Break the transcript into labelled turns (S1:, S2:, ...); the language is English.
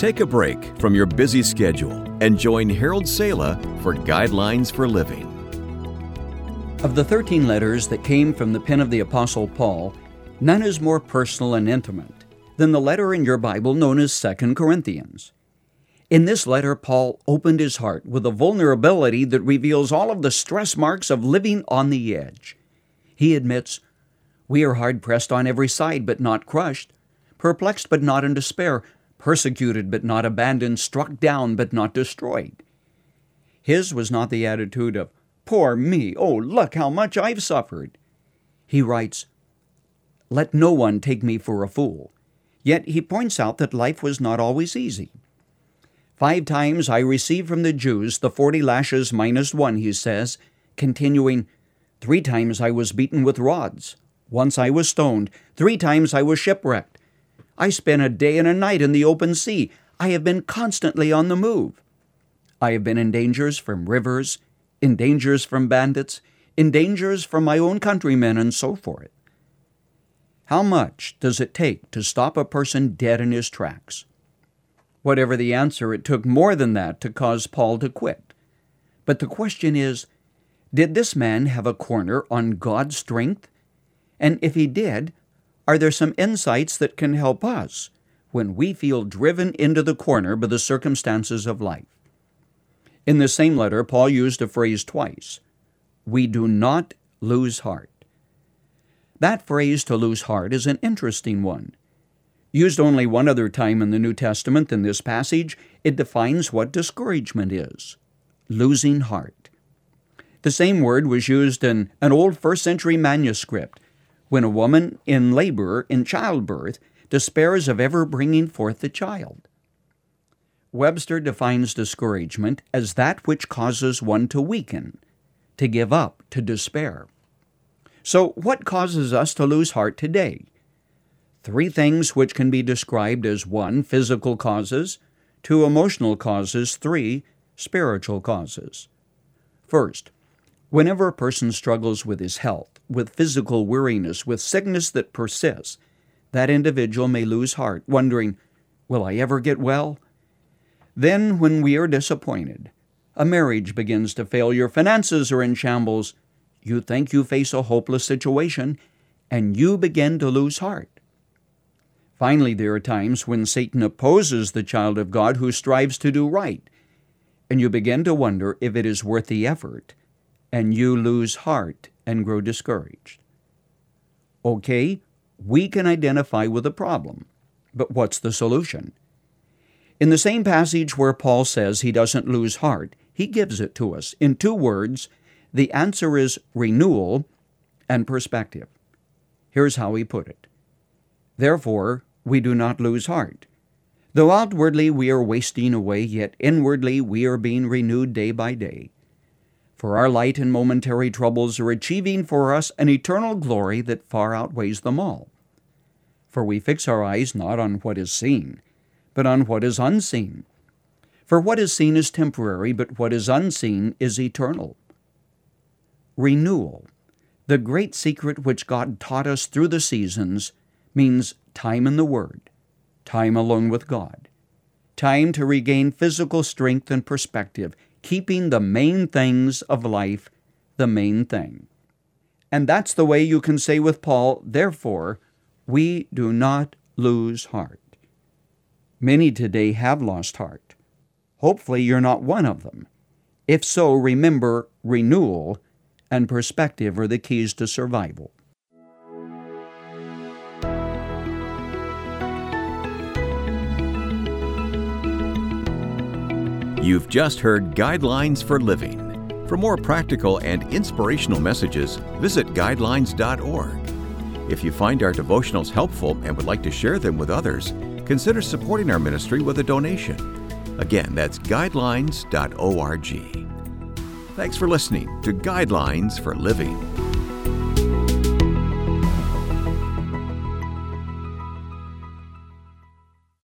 S1: Take a break from your busy schedule and join Harold Sala for Guidelines for Living.
S2: Of the 13 letters that came from the pen of the Apostle Paul, none is more personal and intimate than the letter in your Bible known as 2 Corinthians. In this letter, Paul opened his heart with a vulnerability that reveals all of the stress marks of living on the edge. He admits, We are hard pressed on every side, but not crushed, perplexed, but not in despair, persecuted, but not abandoned, struck down, but not destroyed. His was not the attitude of, Poor me, oh, look how much I've suffered. He writes, Let no one take me for a fool. Yet he points out that life was not always easy. Five times I received from the Jews the forty lashes minus one, he says, continuing, Three times I was beaten with rods. Once I was stoned. Three times I was shipwrecked. I spent a day and a night in the open sea. I have been constantly on the move. I have been in dangers from rivers, in dangers from bandits, in dangers from my own countrymen, and so forth. How much does it take to stop a person dead in his tracks? Whatever the answer, it took more than that to cause Paul to quit. But the question is did this man have a corner on God's strength? And if he did, are there some insights that can help us when we feel driven into the corner by the circumstances of life? In the same letter, Paul used a phrase twice We do not lose heart. That phrase, to lose heart, is an interesting one. Used only one other time in the New Testament in this passage, it defines what discouragement is losing heart. The same word was used in an old first century manuscript when a woman in labor, in childbirth, despairs of ever bringing forth a child. Webster defines discouragement as that which causes one to weaken, to give up, to despair. So, what causes us to lose heart today? Three things which can be described as one, physical causes, two, emotional causes, three, spiritual causes. First, whenever a person struggles with his health, with physical weariness, with sickness that persists, that individual may lose heart, wondering, Will I ever get well? Then, when we are disappointed, a marriage begins to fail, your finances are in shambles, you think you face a hopeless situation, and you begin to lose heart. Finally, there are times when Satan opposes the child of God who strives to do right, and you begin to wonder if it is worth the effort, and you lose heart and grow discouraged. Okay, we can identify with the problem, but what's the solution? In the same passage where Paul says he doesn't lose heart, he gives it to us in two words. The answer is renewal and perspective. Here's how he put it Therefore, we do not lose heart. Though outwardly we are wasting away, yet inwardly we are being renewed day by day. For our light and momentary troubles are achieving for us an eternal glory that far outweighs them all. For we fix our eyes not on what is seen, but on what is unseen. For what is seen is temporary, but what is unseen is eternal. Renewal, the great secret which God taught us through the seasons, means time in the Word, time alone with God, time to regain physical strength and perspective, keeping the main things of life the main thing. And that's the way you can say with Paul, therefore, we do not lose heart. Many today have lost heart. Hopefully, you're not one of them. If so, remember renewal and perspective are the keys to survival.
S1: You've just heard Guidelines for Living. For more practical and inspirational messages, visit guidelines.org. If you find our devotionals helpful and would like to share them with others, consider supporting our ministry with a donation. Again, that's guidelines.org. Thanks for listening to Guidelines for Living.